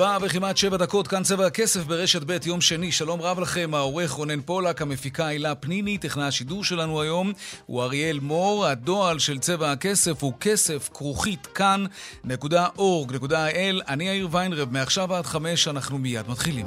ארבע וכמעט שבע דקות, כאן צבע הכסף ברשת ב', יום שני. שלום רב לכם, העורך רונן פולק, המפיקה הילה פניני, טכנה השידור שלנו היום הוא אריאל מור. הדועל של צבע הכסף הוא כסף כרוכית כאן.org.il. אני יאיר ויינרב, מעכשיו עד חמש אנחנו מיד מתחילים.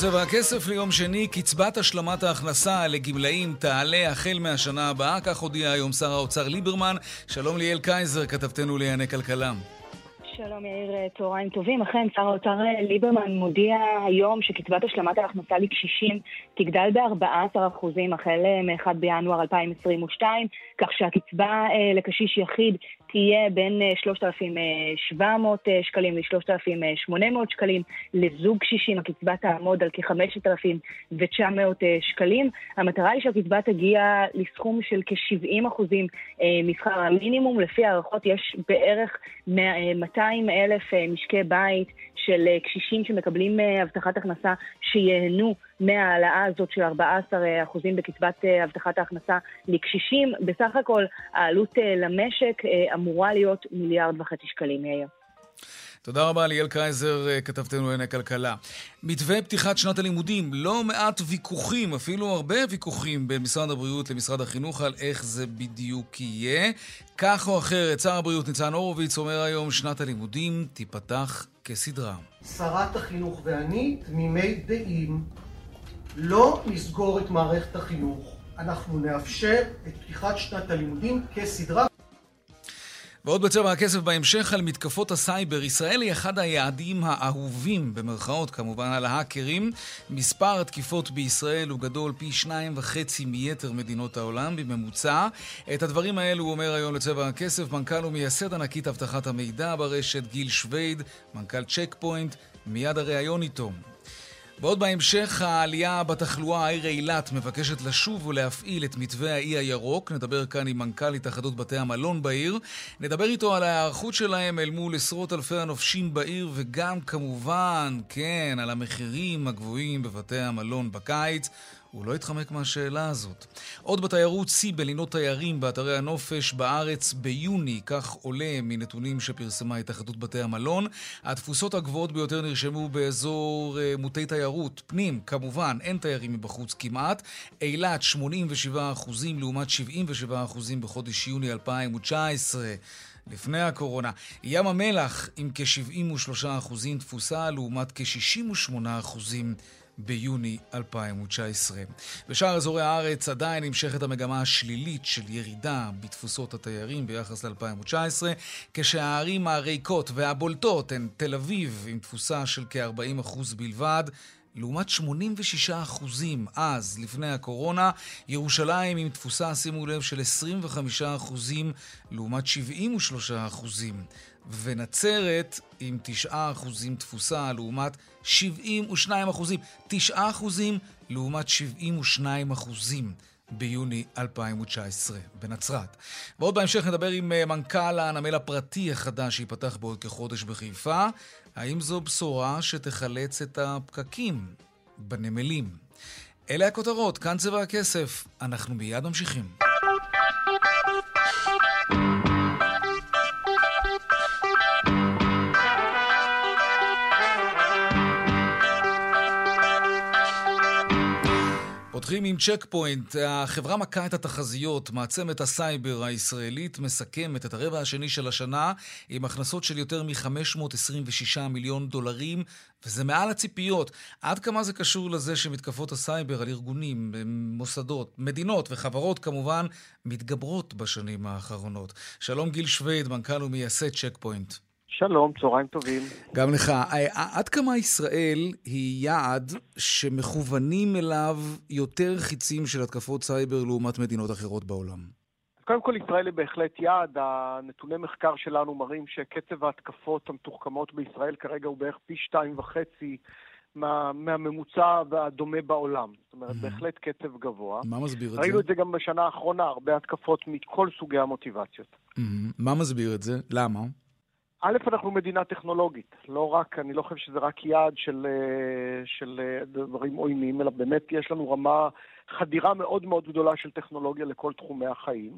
צבע הכסף ליום שני, קצבת השלמת ההכנסה לגמלאים תעלה החל מהשנה הבאה, כך הודיע היום שר האוצר ליברמן. שלום ליאל קייזר, כתבתנו לענייני כלכלה. שלום יאיר, צהריים טובים. אכן, שר האוצר ליברמן מודיע היום שקצבת השלמת ההכנסה לקשישים תגדל ב-14% החל מ-1 בינואר 2022, כך שהקצבה אה, לקשיש יחיד תהיה בין 3,700 אה, אה, שקלים ל-3,800 שקלים. לזוג קשישים הקצבה תעמוד על כ-5,900 שקלים. המטרה היא שהקצבה תגיע לסכום של כ-70 אחוזים משכר המינימום. לפי הערכות יש בערך 200 אלף משקי בית של קשישים שמקבלים הבטחת הכנסה שייהנו מההעלאה הזאת של 14% בקצבת הבטחת ההכנסה לקשישים. בסך הכל העלות למשק אמורה להיות מיליארד וחצי שקלים, יאיר. תודה רבה ליאל קרייזר, אה, כתבתנו לענייני כלכלה. מתווה פתיחת שנת הלימודים, לא מעט ויכוחים, אפילו הרבה ויכוחים בין משרד הבריאות למשרד החינוך על איך זה בדיוק יהיה. כך או אחרת, שר הבריאות ניצן הורוביץ אומר היום שנת הלימודים תיפתח כסדרה. שרת החינוך ואני תמימי דעים לא נסגור את מערכת החינוך. אנחנו נאפשר את פתיחת שנת הלימודים כסדרה. ועוד בצבע הכסף בהמשך על מתקפות הסייבר. ישראל היא אחד היעדים האהובים, במרכאות כמובן, על ההאקרים. מספר התקיפות בישראל הוא גדול פי שניים וחצי מיתר מדינות העולם בממוצע. את הדברים האלו הוא אומר היום לצבע הכסף מנכ"ל ומייסד ענקית אבטחת המידע ברשת גיל שווייד, מנכ"ל צ'ק פוינט, מיד הריאיון איתו. ועוד בהמשך, העלייה בתחלואה, העיר אילת מבקשת לשוב ולהפעיל את מתווה האי הירוק. נדבר כאן עם מנכ"ל התאחדות בתי המלון בעיר. נדבר איתו על ההיערכות שלהם אל מול עשרות אלפי הנופשים בעיר, וגם כמובן, כן, על המחירים הגבוהים בבתי המלון בקיץ. הוא לא התחמק מהשאלה הזאת. עוד בתיירות, שיא בלינות תיירים באתרי הנופש בארץ ביוני, כך עולה מנתונים שפרסמה התאחדות בתי המלון. התפוסות הגבוהות ביותר נרשמו באזור uh, מוטי תיירות, פנים, כמובן, אין תיירים מבחוץ כמעט. אילת 87 לעומת 77 בחודש יוני 2019. לפני הקורונה. ים המלח עם כ-73% תפוסה לעומת כ-68% ביוני 2019. בשאר אזורי הארץ עדיין נמשכת המגמה השלילית של ירידה בתפוסות התיירים ביחס ל-2019, כשהערים הריקות והבולטות הן תל אביב עם תפוסה של כ-40% בלבד. לעומת 86 אחוזים אז, לפני הקורונה, ירושלים עם תפוסה, שימו לב, של 25 אחוזים לעומת 73 אחוזים. ונצרת עם 9% תפוסה לעומת 72 אחוזים. 9 אחוזים לעומת 72 אחוזים. ביוני 2019 בנצרת. ועוד בהמשך נדבר עם אה, מנכ"ל הנמל הפרטי החדש שייפתח בעוד כחודש בחיפה. האם זו בשורה שתחלץ את הפקקים בנמלים? אלה הכותרות, כאן צבע הכסף. אנחנו מיד ממשיכים. ממשיכים עם צ'ק פוינט. החברה מכה את התחזיות, מעצמת הסייבר הישראלית מסכמת את הרבע השני של השנה עם הכנסות של יותר מ-526 מיליון דולרים, וזה מעל הציפיות. עד כמה זה קשור לזה שמתקפות הסייבר על ארגונים, מוסדות, מדינות וחברות כמובן מתגברות בשנים האחרונות? שלום גיל שוויד, מנכ"ל ומייסד צ'ק פוינט. שלום, צהריים טובים. גם לך. עד כמה ישראל היא יעד שמכוונים אליו יותר חיצים של התקפות סייבר לעומת מדינות אחרות בעולם? קודם כל, ישראל היא בהחלט יעד. הנתוני מחקר שלנו מראים שקצב ההתקפות המתוחכמות בישראל כרגע הוא בערך פי שתיים וחצי מה, מהממוצע והדומה בעולם. זאת אומרת, mm-hmm. בהחלט קצב גבוה. מה מסביר את זה? ראינו את זה גם בשנה האחרונה, הרבה התקפות מכל סוגי המוטיבציות. Mm-hmm. מה מסביר את זה? למה? א', אנחנו מדינה טכנולוגית, לא רק, אני לא חושב שזה רק יעד של, אה, של אה, דברים עוינים, אלא באמת יש לנו רמה, חדירה מאוד מאוד גדולה של טכנולוגיה לכל תחומי החיים.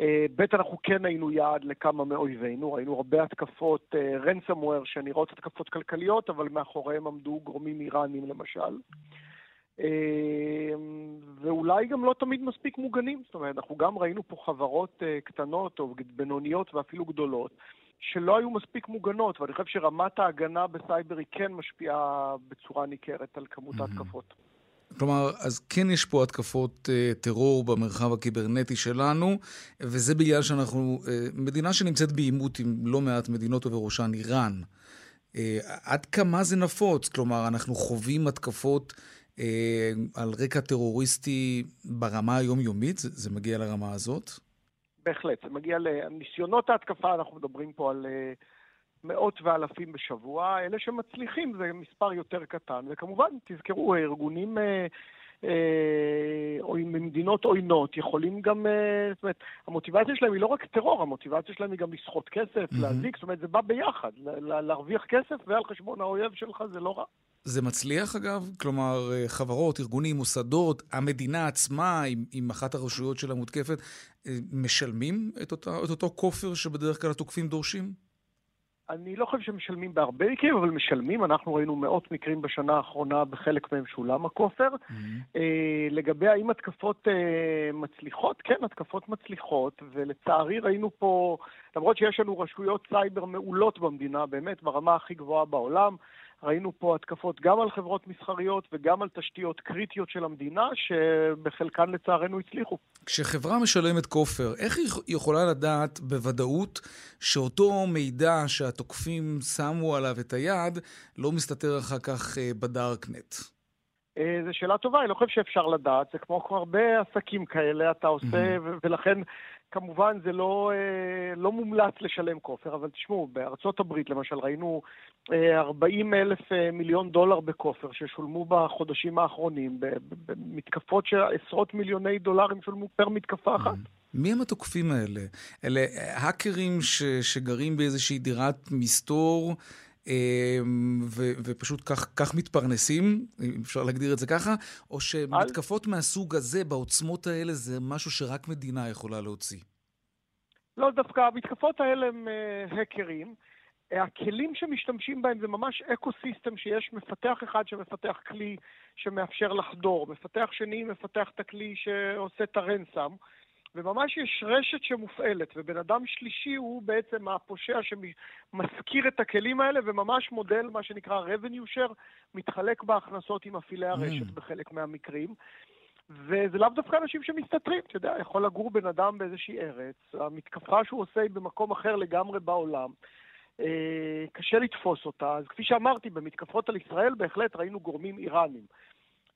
אה, ב', אנחנו כן היינו יעד לכמה מאויבינו, ראינו הרבה התקפות רנסמוור שנראות התקפות כלכליות, אבל מאחוריהם עמדו גורמים איראנים למשל. ואולי גם לא תמיד מספיק מוגנים, זאת אומרת, אנחנו גם ראינו פה חברות קטנות או בינוניות ואפילו גדולות. שלא היו מספיק מוגנות, ואני חושב שרמת ההגנה בסייבר היא כן משפיעה בצורה ניכרת על כמות ההתקפות. כלומר, אז כן יש פה התקפות uh, טרור במרחב הקיברנטי שלנו, וזה בגלל שאנחנו uh, מדינה שנמצאת בעימות עם לא מעט מדינות ובראשן איראן. Uh, עד כמה זה נפוץ? כלומר, אנחנו חווים התקפות uh, על רקע טרוריסטי ברמה היומיומית? זה, זה מגיע לרמה הזאת? בהחלט, זה מגיע לניסיונות ההתקפה, אנחנו מדברים פה על uh, מאות ואלפים בשבוע, אלה שמצליחים זה מספר יותר קטן, וכמובן, תזכרו, ארגונים uh, uh, או ממדינות עוינות יכולים גם, זאת אומרת, המוטיבציה שלהם היא לא רק טרור, המוטיבציה שלהם היא גם לסחוט כסף, mm-hmm. להזיק, זאת אומרת, זה בא ביחד, להרוויח כסף ועל חשבון האויב שלך זה לא רע. זה מצליח אגב? כלומר, אה, חברות, ארגונים, מוסדות, המדינה עצמה, עם, עם אחת הרשויות שלה מותקפת, אה, משלמים את, אותה, את אותו כופר שבדרך כלל התוקפים דורשים? אני לא חושב שמשלמים בהרבה מקרים, אבל משלמים. אנחנו ראינו מאות מקרים בשנה האחרונה, בחלק מהם שולם הכופר. Mm-hmm. אה, לגבי האם התקפות אה, מצליחות, כן, התקפות מצליחות, ולצערי ראינו פה, למרות שיש לנו רשויות סייבר מעולות במדינה, באמת ברמה הכי גבוהה בעולם, ראינו פה התקפות גם על חברות מסחריות וגם על תשתיות קריטיות של המדינה, שבחלקן לצערנו הצליחו. כשחברה משלמת כופר, איך היא יכולה לדעת בוודאות שאותו מידע שהתוקפים שמו עליו את היד לא מסתתר אחר כך אה, בדארקנט? אה, זו שאלה טובה, אני לא חושב שאפשר לדעת, זה כמו הרבה עסקים כאלה, אתה עושה, mm-hmm. ולכן כמובן זה לא, אה, לא מומלץ לשלם כופר, אבל תשמעו, בארצות הברית למשל ראינו 40 אה, אלף אה, מיליון דולר בכופר ששולמו בחודשים האחרונים, במתקפות שעשרות מיליוני דולרים שולמו פר מתקפה אחת. מי הם התוקפים האלה? אלה האקרים ש, שגרים באיזושהי דירת מסתור ו- ופשוט כך, כך מתפרנסים, אם אפשר להגדיר את זה ככה, או שמתקפות על... מהסוג הזה, בעוצמות האלה, זה משהו שרק מדינה יכולה להוציא? לא, דווקא המתקפות האלה הם אה, האקרים. הכלים שמשתמשים בהם זה ממש ecosystem שיש מפתח אחד שמפתח כלי שמאפשר לחדור, מפתח שני מפתח את הכלי שעושה את ה ransom. וממש יש רשת שמופעלת, ובן אדם שלישי הוא בעצם הפושע שמשכיר את הכלים האלה, וממש מודל, מה שנקרא revenue share, מתחלק בהכנסות עם מפעילי הרשת mm. בחלק מהמקרים. וזה לאו דווקא אנשים שמסתתרים, אתה יודע, יכול לגור בן אדם באיזושהי ארץ, המתקפה שהוא עושה היא במקום אחר לגמרי בעולם. אה, קשה לתפוס אותה. אז כפי שאמרתי, במתקפות על ישראל בהחלט ראינו גורמים איראנים.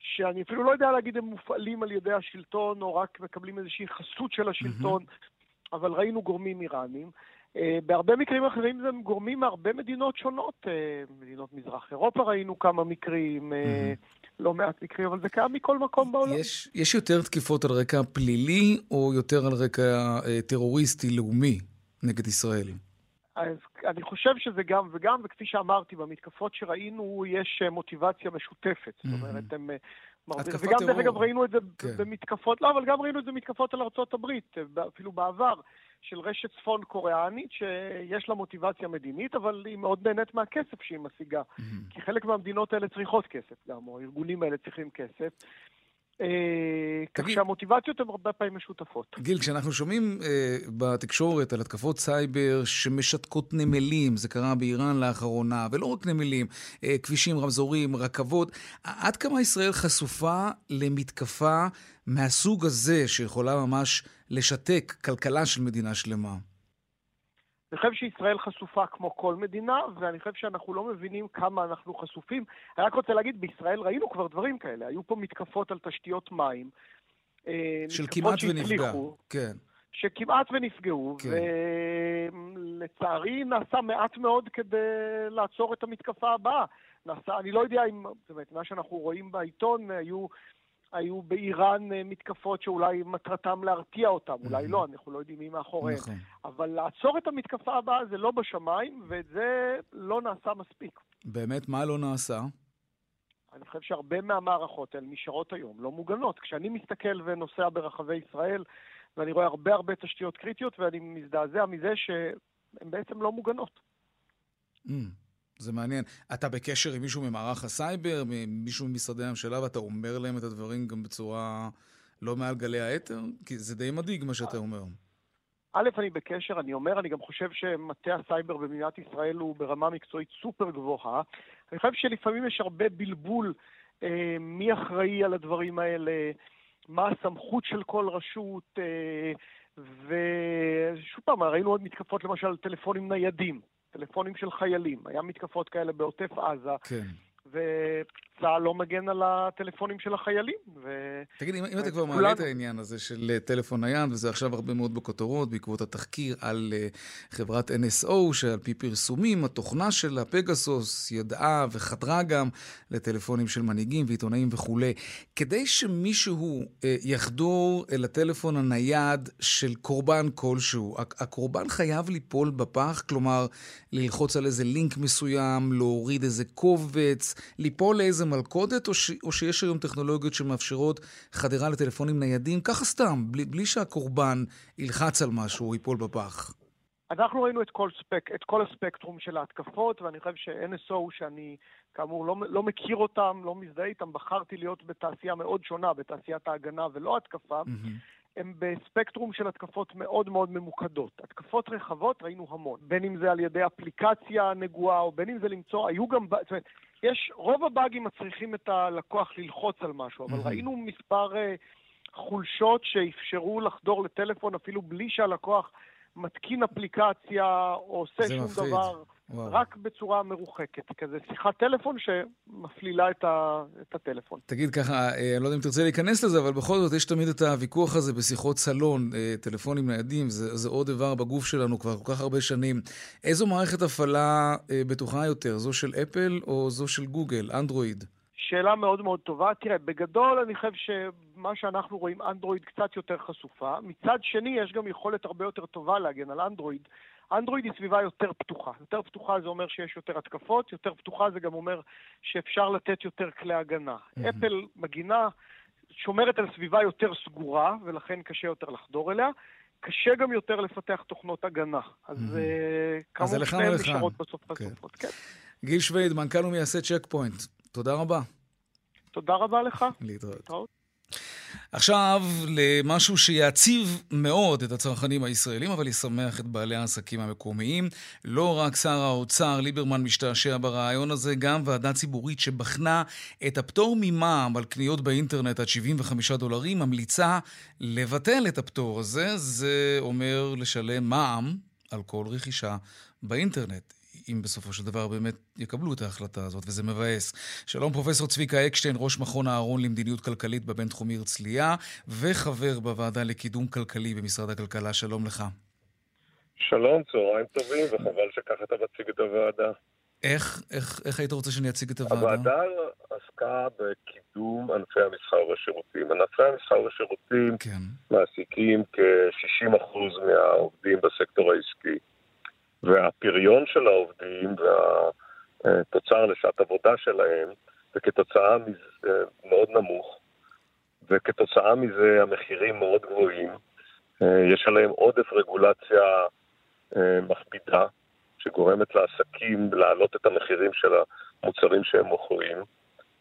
שאני אפילו לא יודע להגיד הם מופעלים על ידי השלטון או רק מקבלים איזושהי חסות של השלטון, mm-hmm. אבל ראינו גורמים איראנים. Uh, בהרבה מקרים אחרים זה גורמים מהרבה מדינות שונות, uh, מדינות מזרח אירופה ראינו כמה מקרים, uh, mm-hmm. לא מעט מקרים, אבל זה קיים מכל מקום בעולם. יש, יש יותר תקיפות על רקע פלילי או יותר על רקע טרוריסטי לאומי נגד ישראל? אז אני חושב שזה גם וגם, וכפי שאמרתי, במתקפות שראינו יש אה, מוטיבציה משותפת. זאת אומרת, הם... אה, וגם, דרך אגב, ראינו את זה כן. במתקפות, לא, אבל גם ראינו את זה במתקפות על ארצות הברית, אה, אפילו בעבר, של רשת צפון קוריאנית, שיש לה מוטיבציה מדינית, אבל היא מאוד נהנית מהכסף שהיא משיגה. כי חלק מהמדינות האלה צריכות כסף גם, או הארגונים האלה צריכים כסף. אה, כך שהמוטיבציות הן הרבה פעמים משותפות. גיל, כשאנחנו שומעים אה, בתקשורת על התקפות סייבר שמשתקות נמלים, זה קרה באיראן לאחרונה, ולא רק נמלים, אה, כבישים, רמזורים, רכבות, עד כמה ישראל חשופה למתקפה מהסוג הזה, שיכולה ממש לשתק כלכלה של מדינה שלמה? אני חושב שישראל חשופה כמו כל מדינה, ואני חושב שאנחנו לא מבינים כמה אנחנו חשופים. אני רק רוצה להגיד, בישראל ראינו כבר דברים כאלה. היו פה מתקפות על תשתיות מים. אה, של כמעט ונפגע, כן. שכמעט ונפגעו, כן. ולצערי נעשה מעט מאוד כדי לעצור את המתקפה הבאה. נעשה, אני לא יודע אם, זאת אומרת, מה שאנחנו רואים בעיתון, היו היו באיראן אה, מתקפות שאולי מטרתם להרתיע אותם, אולי לא, אנחנו לא יודעים מי מאחוריהם. נכון. אבל לעצור את המתקפה הבאה זה לא בשמיים, ואת זה לא נעשה מספיק. באמת, מה לא נעשה? אני חושב שהרבה מהמערכות האלה נשארות היום לא מוגנות. כשאני מסתכל ונוסע ברחבי ישראל, ואני רואה הרבה הרבה תשתיות קריטיות, ואני מזדעזע מזה שהן בעצם לא מוגנות. Mm. זה מעניין. אתה בקשר עם מישהו ממערך הסייבר, מישהו ממשרדי הממשלה, ואתה אומר להם את הדברים גם בצורה לא מעל גלי האתר? כי זה די מדאיג מה שאתה אומר. א', אני בקשר, אני אומר, אני גם חושב שמטה הסייבר במדינת ישראל הוא ברמה מקצועית סופר גבוהה. אני חושב שלפעמים יש הרבה בלבול אה, מי אחראי על הדברים האלה, מה הסמכות של כל רשות, אה, ושוב פעם, ראינו עוד מתקפות למשל על טלפונים ניידים. טלפונים של חיילים. היה מתקפות כאלה בעוטף עזה. כן. וצה"ל לא מגן על הטלפונים של החיילים. ו... תגיד, אם, אם אתה כבר מעלה את העניין הזה של אה, טלפון נייד, וזה עכשיו הרבה מאוד בכותרות בעקבות התחקיר על uh, חברת NSO, שעל פי פרסומים, התוכנה של הפגסוס ידעה וחדרה גם לטלפונים של מנהיגים ועיתונאים וכולי. כדי שמישהו uh, יחדור אל הטלפון הנייד של קורבן כלשהו, הקורבן חייב ליפול בפח, כלומר, ללחוץ על איזה לינק מסוים, להוריד איזה קובץ, ליפול לאיזה מלכודת, או, ש, או שיש היום טכנולוגיות שמאפשרות חדירה לטלפונים ניידים, ככה סתם, בלי, בלי שהקורבן ילחץ על משהו או ייפול בפח? אנחנו ראינו את כל, ספק, את כל הספקטרום של ההתקפות, ואני חושב ש-NSO, שאני כאמור לא, לא מכיר אותם, לא מזדהה איתם, בחרתי להיות בתעשייה מאוד שונה, בתעשיית ההגנה ולא התקפה, mm-hmm. הם בספקטרום של התקפות מאוד מאוד ממוקדות. התקפות רחבות ראינו המון, בין אם זה על ידי אפליקציה נגועה, או בין אם זה למצוא, היו גם, זאת אומרת, יש, רוב הבאגים מצריכים את הלקוח ללחוץ על משהו, אבל ראינו מספר uh, חולשות שאפשרו לחדור לטלפון אפילו בלי שהלקוח מתקין אפליקציה או עושה שום מפחיד. דבר. וואו. רק בצורה מרוחקת, כזה שיחת טלפון שמפלילה את, ה, את הטלפון. תגיד ככה, אה, אני לא יודע אם תרצה להיכנס לזה, אבל בכל זאת יש תמיד את הוויכוח הזה בשיחות סלון, אה, טלפונים ניידים, זה, זה עוד איבר בגוף שלנו כבר כל כך הרבה שנים. איזו מערכת הפעלה אה, בטוחה יותר, זו של אפל או זו של גוגל, אנדרואיד? שאלה מאוד מאוד טובה. תראה, בגדול אני חושב שמה שאנחנו רואים, אנדרואיד קצת יותר חשופה. מצד שני, יש גם יכולת הרבה יותר טובה להגן על אנדרואיד. אנדרואיד היא סביבה יותר פתוחה. יותר פתוחה זה אומר שיש יותר התקפות, יותר פתוחה זה גם אומר שאפשר לתת יותר כלי הגנה. Mm-hmm. אפל מגינה, שומרת על סביבה יותר סגורה, ולכן קשה יותר לחדור אליה. קשה גם יותר לפתח תוכנות הגנה. אז mm-hmm. uh, כאמור, שניהם נשארות בסוף כן. חשופות. כן. גיל שוויד, מנכ"ל ומייסד צ'ק פוינט, תודה רבה. תודה רבה לך. להתראות. עכשיו למשהו שיעציב מאוד את הצרכנים הישראלים, אבל ישמח את בעלי העסקים המקומיים. לא רק שר האוצר ליברמן משתעשע ברעיון הזה, גם ועדה ציבורית שבחנה את הפטור ממע"מ על קניות באינטרנט עד 75 דולרים, ממליצה לבטל את הפטור הזה. זה אומר לשלם מע"מ על כל רכישה באינטרנט. אם בסופו של דבר באמת יקבלו את ההחלטה הזאת, וזה מבאס. שלום פרופסור צביקה אקשטיין, ראש מכון אהרון למדיניות כלכלית בבינתחומי הרצליה, וחבר בוועדה לקידום כלכלי במשרד הכלכלה. שלום לך. שלום, צהריים טובים, וחבל שככה אתה מציג את הוועדה. איך, איך, איך היית רוצה שאני אציג את הוועדה? הוועדה עסקה בקידום ענפי המסחר והשירותים. ענפי המסחר והשירותים כן. מעסיקים כ-60% מהעובדים בסקטור העסקי. והפריון של העובדים והתוצר לשעת עבודה שלהם, וכתוצאה מזה מאוד נמוך, וכתוצאה מזה המחירים מאוד גבוהים. יש עליהם עודף רגולציה אה, מכבידה, שגורמת לעסקים להעלות את המחירים של המוצרים שהם מוכרים.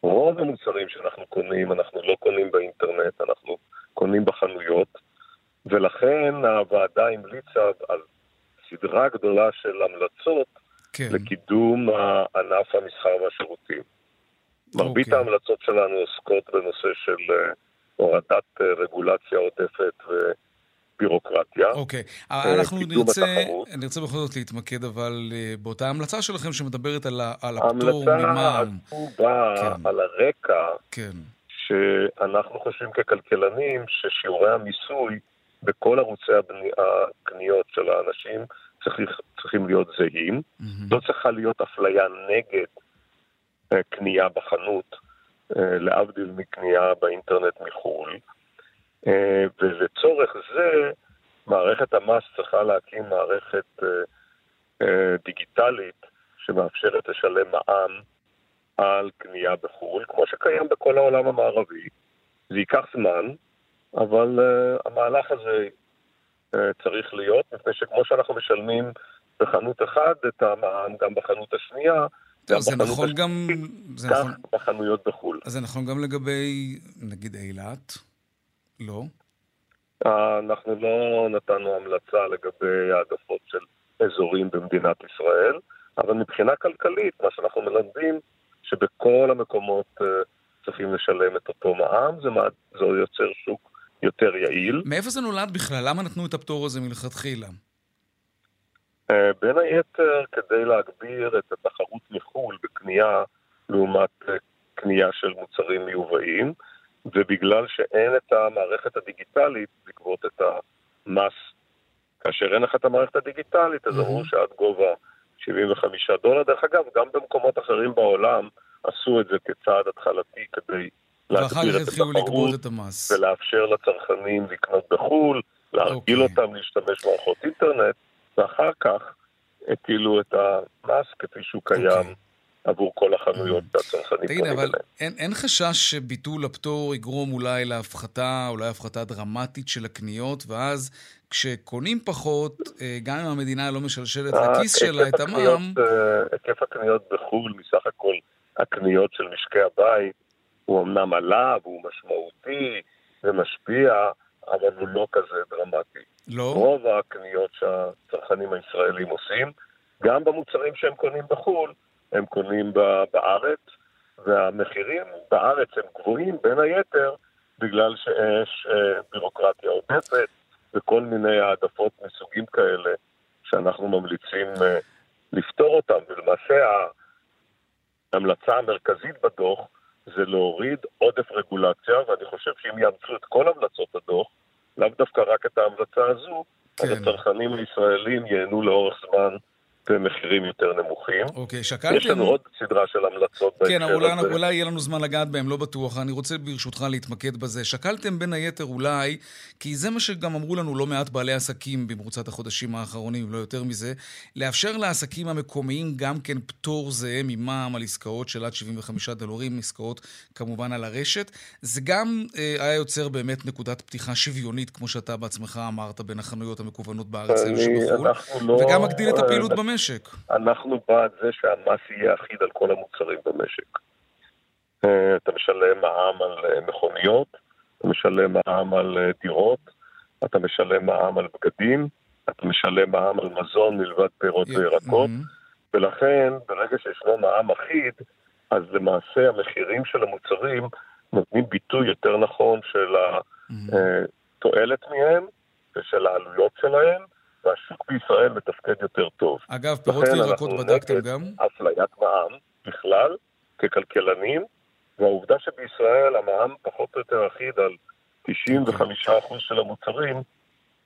רוב המוצרים שאנחנו קונים, אנחנו לא קונים באינטרנט, אנחנו קונים בחנויות, ולכן הוועדה המליצה על סדרה גדולה של המלצות כן. לקידום ענף המסחר והשירותים. מרבית אוקיי. ההמלצות שלנו עוסקות בנושא של אה, הורדת אה, רגולציה עודפת ובירוקרטיה. אוקיי, אה, אנחנו נרצה, נרצה בכל זאת להתמקד אבל באותה המלצה שלכם שמדברת על, על הפטור ממע"מ. ההמלצה הזו באה כן. על הרקע כן. שאנחנו חושבים ככלכלנים ששיעורי המיסוי בכל ערוצי הקניות של האנשים צריך, צריכים להיות זהים. Mm-hmm. לא צריכה להיות אפליה נגד uh, קנייה בחנות, uh, להבדיל מקנייה באינטרנט מחו"ל. Uh, ולצורך זה, מערכת המס צריכה להקים מערכת uh, uh, דיגיטלית שמאפשרת לשלם מע"מ על קנייה בחו"ל, כמו שקיים בכל העולם המערבי. זה ייקח זמן, אבל uh, המהלך הזה צריך להיות, מפני שכמו שאנחנו משלמים בחנות אחת את המע"מ גם בחנות השנייה, טוב, זה נכון הש... גם... זה כך נכון... בחנויות בחו"ל. אז זה נכון גם לגבי, נגיד, אילת? לא? Uh, אנחנו לא נתנו המלצה לגבי העדפות של אזורים במדינת ישראל, אבל מבחינה כלכלית, מה שאנחנו מלמדים, שבכל המקומות uh, צריכים לשלם את אותו מע"מ, זה, זה יוצר שוק יותר יעיל. מאיפה זה נולד בכלל? למה נתנו את הפטור הזה מלכתחילה? Uh, בין היתר כדי להגביר את התחרות מחו"ל בקנייה לעומת uh, קנייה של מוצרים מיובאים, ובגלל שאין את המערכת הדיגיטלית לגבות את המס. כאשר אין לך את המערכת הדיגיטלית, אז אמרו שעד גובה 75 דולר. דרך אגב, גם במקומות אחרים בעולם עשו את זה כצעד התחלתי כדי להגביר את התחרות ולאפשר לצרכנים לקנות בחו"ל, להרגיל okay. אוקיי. אותם להשתמש במערכות אינטרנט, ואחר כך הטילו את המס כפי שהוא קיים. Okay. אוקיי. עבור כל החנויות mm. שהצרכנים תגיד, אבל אין, אין חשש שביטול הפטור יגרום אולי להפחתה, אולי הפחתה דרמטית של הקניות, ואז כשקונים פחות, אה, גם אם המדינה לא משלשלת אה, לכיס שלה את המע"מ... אה, היקף הקניות בחו"ל מסך הכל הקניות של משקי הבית הוא אמנם עלה והוא משמעותי ומשפיע, אבל הוא לא כזה דרמטי. לא? רוב הקניות שהצרכנים הישראלים עושים, גם במוצרים שהם קונים בחו"ל, הם קונים בארץ, והמחירים בארץ הם גבוהים בין היתר בגלל שיש בירוקרטיה עודפת וכל מיני העדפות מסוגים כאלה שאנחנו ממליצים לפתור אותם. ולמעשה ההמלצה המרכזית בדוח זה להוריד עודף רגולציה, ואני חושב שאם יאמצו את כל המלצות הדוח, לאו דווקא רק את ההמלצה הזו, כן. אז הצרכנים הישראלים ייהנו לאורך זמן במחירים יותר נמוכים. אוקיי, שקלתם... יש לנו עוד סדרה של המלצות כן, אולי, הזה. כן, אולי יהיה לנו זמן לגעת בהם, לא בטוח. אני רוצה ברשותך להתמקד בזה. שקלתם בין היתר אולי, כי זה מה שגם אמרו לנו לא מעט בעלי עסקים במרוצת החודשים האחרונים, לא יותר מזה, לאפשר לעסקים המקומיים גם כן פטור זהה ממע"מ על עסקאות של עד 75 דולרים, עסקאות כמובן על הרשת. זה גם אה, היה יוצר באמת נקודת פתיחה שוויונית, כמו שאתה בעצמך אמרת, בין החנויות המקוונות בארץ לאלה שבחו"ל, לא... וגם מגדיל את הפעילות במשק. במשק. אנחנו בעד זה שהמס יהיה אחיד על כל המוצרים במשק. אה, אתה משלם מע"מ על אה, מכוניות, אתה משלם מע"מ על אה, דירות, אתה משלם מע"מ על בגדים, אתה משלם מע"מ על מזון מלבד פירות וירקות, ולכן ברגע שישנו מע"מ אחיד, אז למעשה המחירים של המוצרים נותנים ביטוי יותר נכון של התועלת מהם ושל העלויות שלהם, והשוק בישראל מתפקד יותר טוב. אגב, פירות וירקות בדקתם גם? אפליית מע"מ בכלל, ככלכלנים, והעובדה שבישראל המע"מ פחות או יותר אחיד על 95% של המוצרים,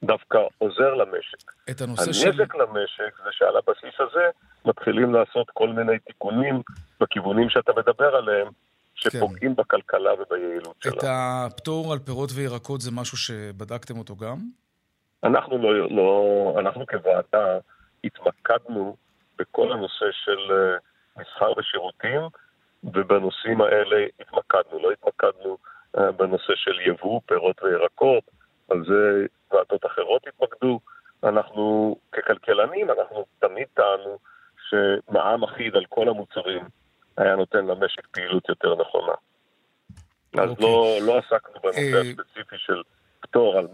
דווקא עוזר למשק. את הנושא של... הנזק למשק זה שעל הבסיס הזה מתחילים לעשות כל מיני תיקונים בכיוונים שאתה מדבר עליהם, שפוגעים כן. בכלכלה וביעילות שלה. את הפטור על פירות וירקות זה משהו שבדקתם אותו גם? אנחנו לא, לא, אנחנו כוועדה התמקדנו בכל הנושא של אה, מסחר ושירותים, ובנושאים האלה התמקדנו. לא התמקדנו אה, בנושא של יבוא, פירות וירקות, על זה ועדות אחרות התמקדו. אנחנו ככלכלנים, אנחנו תמיד טענו שמע"מ אחיד על כל המוצרים היה נותן למשק פעילות יותר נכונה. אז אוקיי. לא, לא עסקנו בנושא אה, הספציפי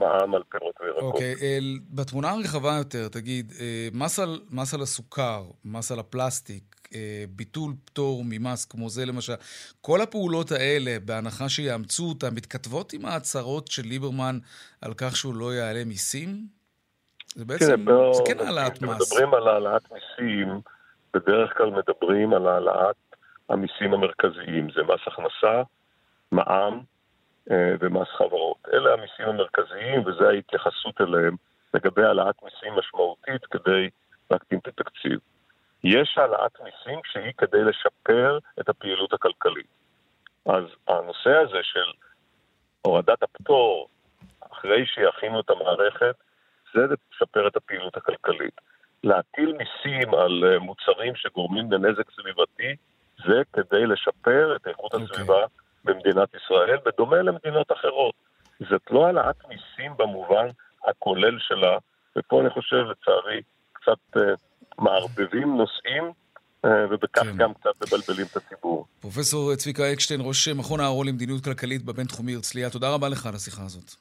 מע"מ על פירות וירקות. אוקיי, אל, בתמונה הרחבה יותר, תגיד, אה, מס על, מס על הסוכר, מס על הפלסטיק, אה, ביטול פטור ממס כמו זה למשל, כל הפעולות האלה, בהנחה שיאמצו אותן, מתכתבות עם ההצהרות של ליברמן על כך שהוא לא יעלה מיסים? זה בעצם, כן, זה כן העלאת מס. כשמדברים על העלאת מיסים, בדרך כלל מדברים על העלאת המיסים המרכזיים. זה מס הכנסה, מע"מ ומס חברות. אלה המיסים המרכזיים וזו ההתייחסות אליהם לגבי העלאת מיסים משמעותית כדי להקטין את התקציב. יש העלאת מיסים שהיא כדי לשפר את הפעילות הכלכלית. אז הנושא הזה של הורדת הפטור אחרי שיכינו את המערכת, זה לשפר את הפעילות הכלכלית. להטיל מיסים על אה, מוצרים שגורמים לנזק סביבתי, זה כדי לשפר את איכות okay. אוקיי. הסביבה במדינת ישראל, בדומה למדינות אחרות. זאת לא העלאת מיסים במובן הכולל שלה, ופה אני חושב, לצערי, קצת uh, מערבבים נושאים, uh, ובכך כן. גם קצת מבלבלים את הציבור. פרופסור צביקה אקשטיין, ראש מכון הארון למדיניות כלכלית בבינתחומי הרצליה, תודה רבה לך על השיחה הזאת.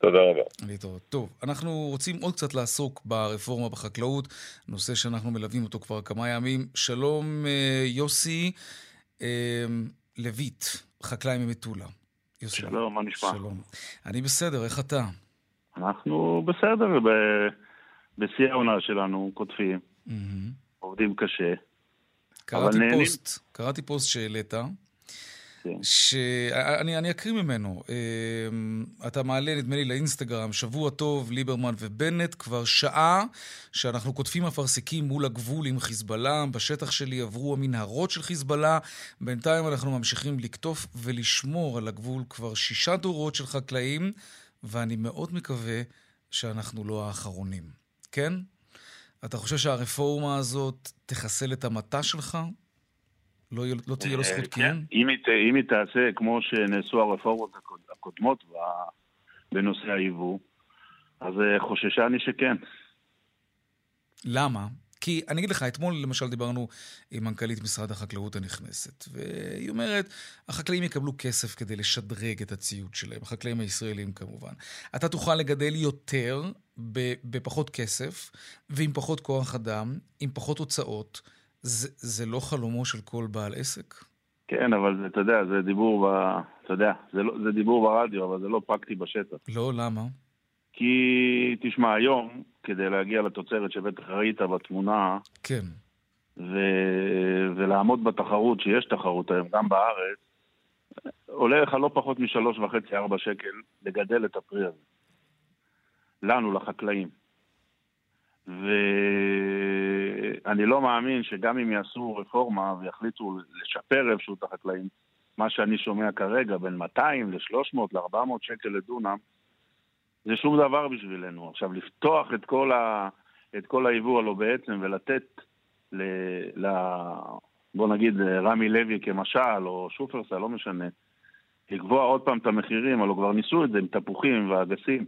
תודה רבה. להתראות. טוב, אנחנו רוצים עוד קצת לעסוק ברפורמה בחקלאות, נושא שאנחנו מלווים אותו כבר כמה ימים. שלום, אה, יוסי לויט, חקלאי ממטולה. שלום, מה נשמע? שלום. אני בסדר, איך אתה? אנחנו בסדר, ב... בשיא העונה שלנו, קוטפים, mm-hmm. עובדים קשה. קראתי פוסט, קראתי פוסט שהעלית. כן. שאני אני אקריא ממנו. אמ, אתה מעלה, נדמה לי, לאינסטגרם, שבוע טוב, ליברמן ובנט, כבר שעה שאנחנו קוטפים אפרסקים מול הגבול עם חיזבאללה. בשטח שלי עברו המנהרות של חיזבאללה. בינתיים אנחנו ממשיכים לקטוף ולשמור על הגבול כבר שישה דורות של חקלאים, ואני מאוד מקווה שאנחנו לא האחרונים. כן? אתה חושב שהרפורמה הזאת תחסל את המטע שלך? לא, לא תהיה לו זכות אה, קיום? כן. אם, אם היא תעשה כמו שנעשו הרפורמות הקודמות בנושא היבוא, אז אה, חוששני שכן. למה? כי אני אגיד לך, אתמול למשל דיברנו עם מנכ"לית משרד החקלאות הנכנסת, והיא אומרת, החקלאים יקבלו כסף כדי לשדרג את הציוד שלהם, החקלאים הישראלים כמובן. אתה תוכל לגדל יותר בפחות כסף, ועם פחות כוח אדם, עם פחות הוצאות. זה, זה לא חלומו של כל בעל עסק? כן, אבל זה, אתה יודע, זה דיבור, ב, אתה יודע, זה, לא, זה דיבור ברדיו, אבל זה לא פרקטי בשטח. לא, למה? כי, תשמע, היום, כדי להגיע לתוצרת שבטח ראית בתמונה, כן. ו, ולעמוד בתחרות, שיש תחרות היום, גם בארץ, עולה לך לא פחות משלוש וחצי, ארבע שקל לגדל את הפרי הזה. לנו, לחקלאים. ואני לא מאמין שגם אם יעשו רפורמה ויחליטו לשפר איפשהו את החקלאים, מה שאני שומע כרגע, בין 200 ל-300 ל-400 שקל לדונם, זה שום דבר בשבילנו. עכשיו, לפתוח את כל, ה... את כל היבוא הלא בעצם ולתת ל... ל... בוא נגיד רמי לוי כמשל, או שופרסל, לא משנה, לקבוע עוד פעם את המחירים, הלוא כבר ניסו את זה עם תפוחים ואגסים.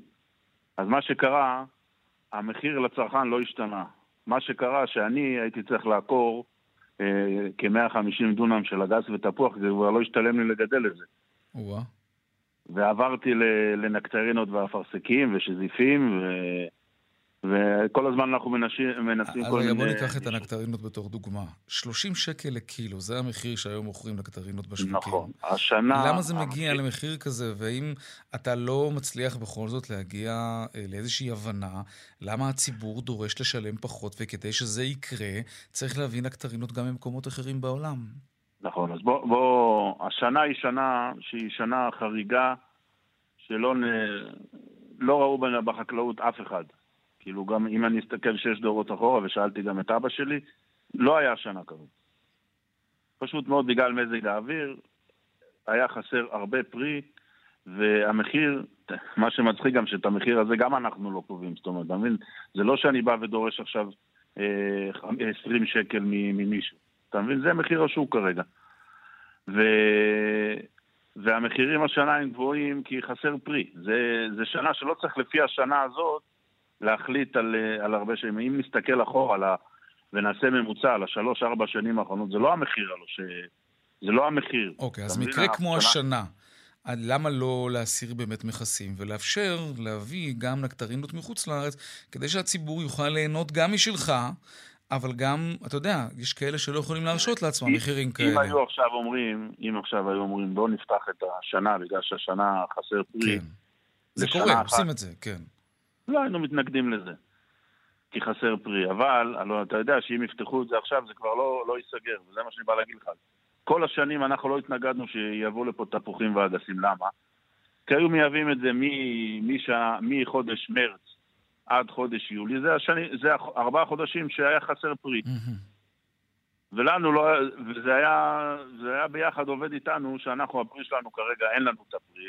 אז מה שקרה, המחיר לצרכן לא השתנה. מה שקרה שאני הייתי צריך לעקור אה, כ-150 דונם של אגס ותפוח, זה כבר לא השתלם לי לגדל את זה. ווא. ועברתי לנקטרינות ואפרסקים ושזיפים, ו... וכל הזמן אנחנו מנסים, מנסים כל מיני... בוא ניקח את הנקטרינות בתור דוגמה. 30 שקל לקילו, זה המחיר שהיום מוכרים נקטרינות בשווקים. נכון. השנה... למה זה מגיע המחיר... למחיר כזה, והאם אתה לא מצליח בכל זאת להגיע אה, לאיזושהי הבנה למה הציבור דורש לשלם פחות, וכדי שזה יקרה, צריך להביא נקטרינות גם ממקומות אחרים בעולם? נכון, אז בוא, בוא... השנה היא שנה שהיא שנה חריגה, שלא נ... לא ראו בחקלאות אף אחד. כאילו גם אם אני אסתכל שש דורות אחורה, ושאלתי גם את אבא שלי, לא היה שנה כזאת. פשוט מאוד בגלל מזג האוויר, היה חסר הרבה פרי, והמחיר, מה שמצחיק גם שאת המחיר הזה גם אנחנו לא קובעים, זאת אומרת, אתה מבין? זה לא שאני בא ודורש עכשיו אה, 20 שקל ממישהו, אתה מבין? זה מחיר השוק כרגע. ו... והמחירים השנה הם גבוהים כי חסר פרי. זה, זה שנה שלא צריך לפי השנה הזאת להחליט על, אה, על הרבה שנים. אם נסתכל אחורה על ה, ונעשה ממוצע על השלוש-ארבע שנים האחרונות, זה לא המחיר הלו ש, זה לא המחיר. אוקיי, אז מקרה כמו השנה, למה לא להסיר באמת מכסים ולאפשר להביא גם נקטרינות מחוץ לארץ, כדי שהציבור יוכל ליהנות גם משלך, אבל גם, אתה יודע, יש כאלה שלא יכולים להרשות לעצמם מחירים כאלה. אם היו עכשיו אומרים, אם עכשיו היו אומרים, בואו נפתח את השנה בגלל שהשנה חסר פרי. כן. זה קורה, עושים את זה, כן. לא היינו מתנגדים לזה. כי חסר פרי, אבל הלוא אתה יודע שאם יפתחו את זה עכשיו זה כבר לא, לא ייסגר, וזה מה שאני בא להגיד לך. כל השנים אנחנו לא התנגדנו שיבואו לפה תפוחים ואגסים, למה? כי היו מייבאים את זה מחודש מרץ עד חודש יולי, זה, השני, זה ארבעה חודשים שהיה חסר פרי. ולנו לא, וזה היה, זה היה ביחד עובד איתנו, שאנחנו, הפרי שלנו כרגע אין לנו את הפרי,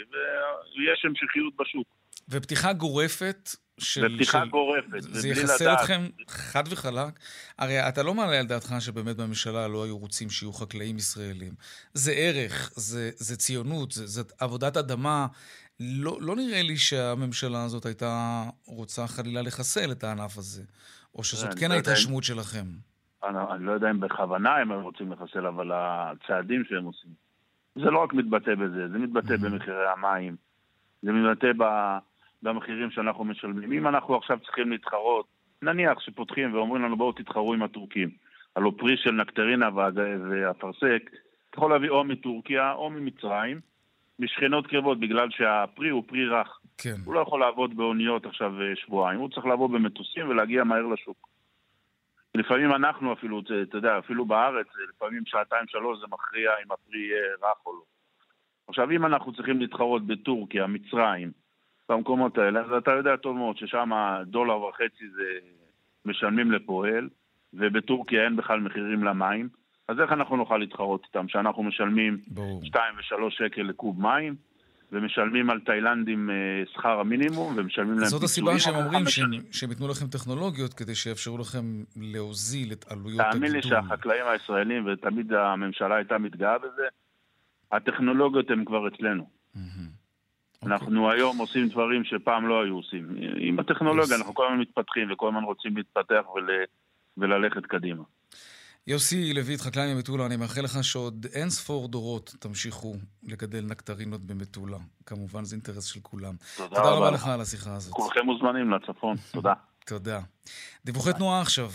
ויש המשכיות בשוק. ופתיחה גורפת של... ופתיחה של... גורפת, זה יחסר אתכם חד וחלק. הרי אתה לא מעלה על דעתך שבאמת בממשלה לא היו רוצים שיהיו חקלאים ישראלים. זה ערך, זה, זה ציונות, זה, זה עבודת אדמה. לא, לא נראה לי שהממשלה הזאת הייתה רוצה חלילה לחסל את הענף הזה, או שזאת כן לא ההתרשמות שלכם. אני, אני לא יודע אם בכוונה הם רוצים לחסל, אבל הצעדים שהם עושים, זה לא רק מתבטא בזה, זה מתבטא במחירי המים, זה מתבטא ב... במחירים שאנחנו משלמים. אם אנחנו עכשיו צריכים להתחרות, נניח שפותחים ואומרים לנו בואו תתחרו עם הטורקים, הלוא פרי של נקטרינה ואפרסק, אתה יכול להביא או מטורקיה או ממצרים, משכנות קרבות, בגלל שהפרי הוא פרי רך. כן. הוא לא יכול לעבוד באוניות עכשיו אה, שבועיים, הוא צריך לעבוד במטוסים ולהגיע מהר לשוק. לפעמים אנחנו אפילו, אתה יודע, אפילו בארץ, לפעמים שעתיים שלוש זה מכריע אם הפרי יהיה רך או לא. עכשיו, אם אנחנו צריכים להתחרות בטורקיה, מצרים, במקומות האלה, אז אתה יודע טוב מאוד ששם דולר וחצי זה משלמים לפועל, ובטורקיה אין בכלל מחירים למים, אז איך אנחנו נוכל להתחרות איתם? שאנחנו משלמים 2 ו-3 שקל לקוב מים, ומשלמים על תאילנדים אה, שכר המינימום, ומשלמים להם זאת הסיבה שהם אומרים שהם, שהם ייתנו לכם טכנולוגיות כדי שיאפשרו לכם להוזיל את עלויות הגידול. תאמין לי שהחקלאים הישראלים, ותמיד הממשלה הייתה מתגאה בזה, הטכנולוגיות הן כבר אצלנו. Mm-hmm. אוקיי. אנחנו היום עושים דברים שפעם לא היו עושים. עם הטכנולוגיה אנחנו כל הזמן מתפתחים וכל הזמן רוצים להתפתח ול... וללכת קדימה. יוסי לויט, חקלאי ממטולה, אני מאחל לך שעוד אין ספור דורות תמשיכו לגדל נקטרינות במטולה. כמובן, זה אינטרס של כולם. תודה, תודה רבה לך על השיחה הזאת. כולכם מוזמנים לצפון, תודה. תודה. דיווחי תנועה עכשיו.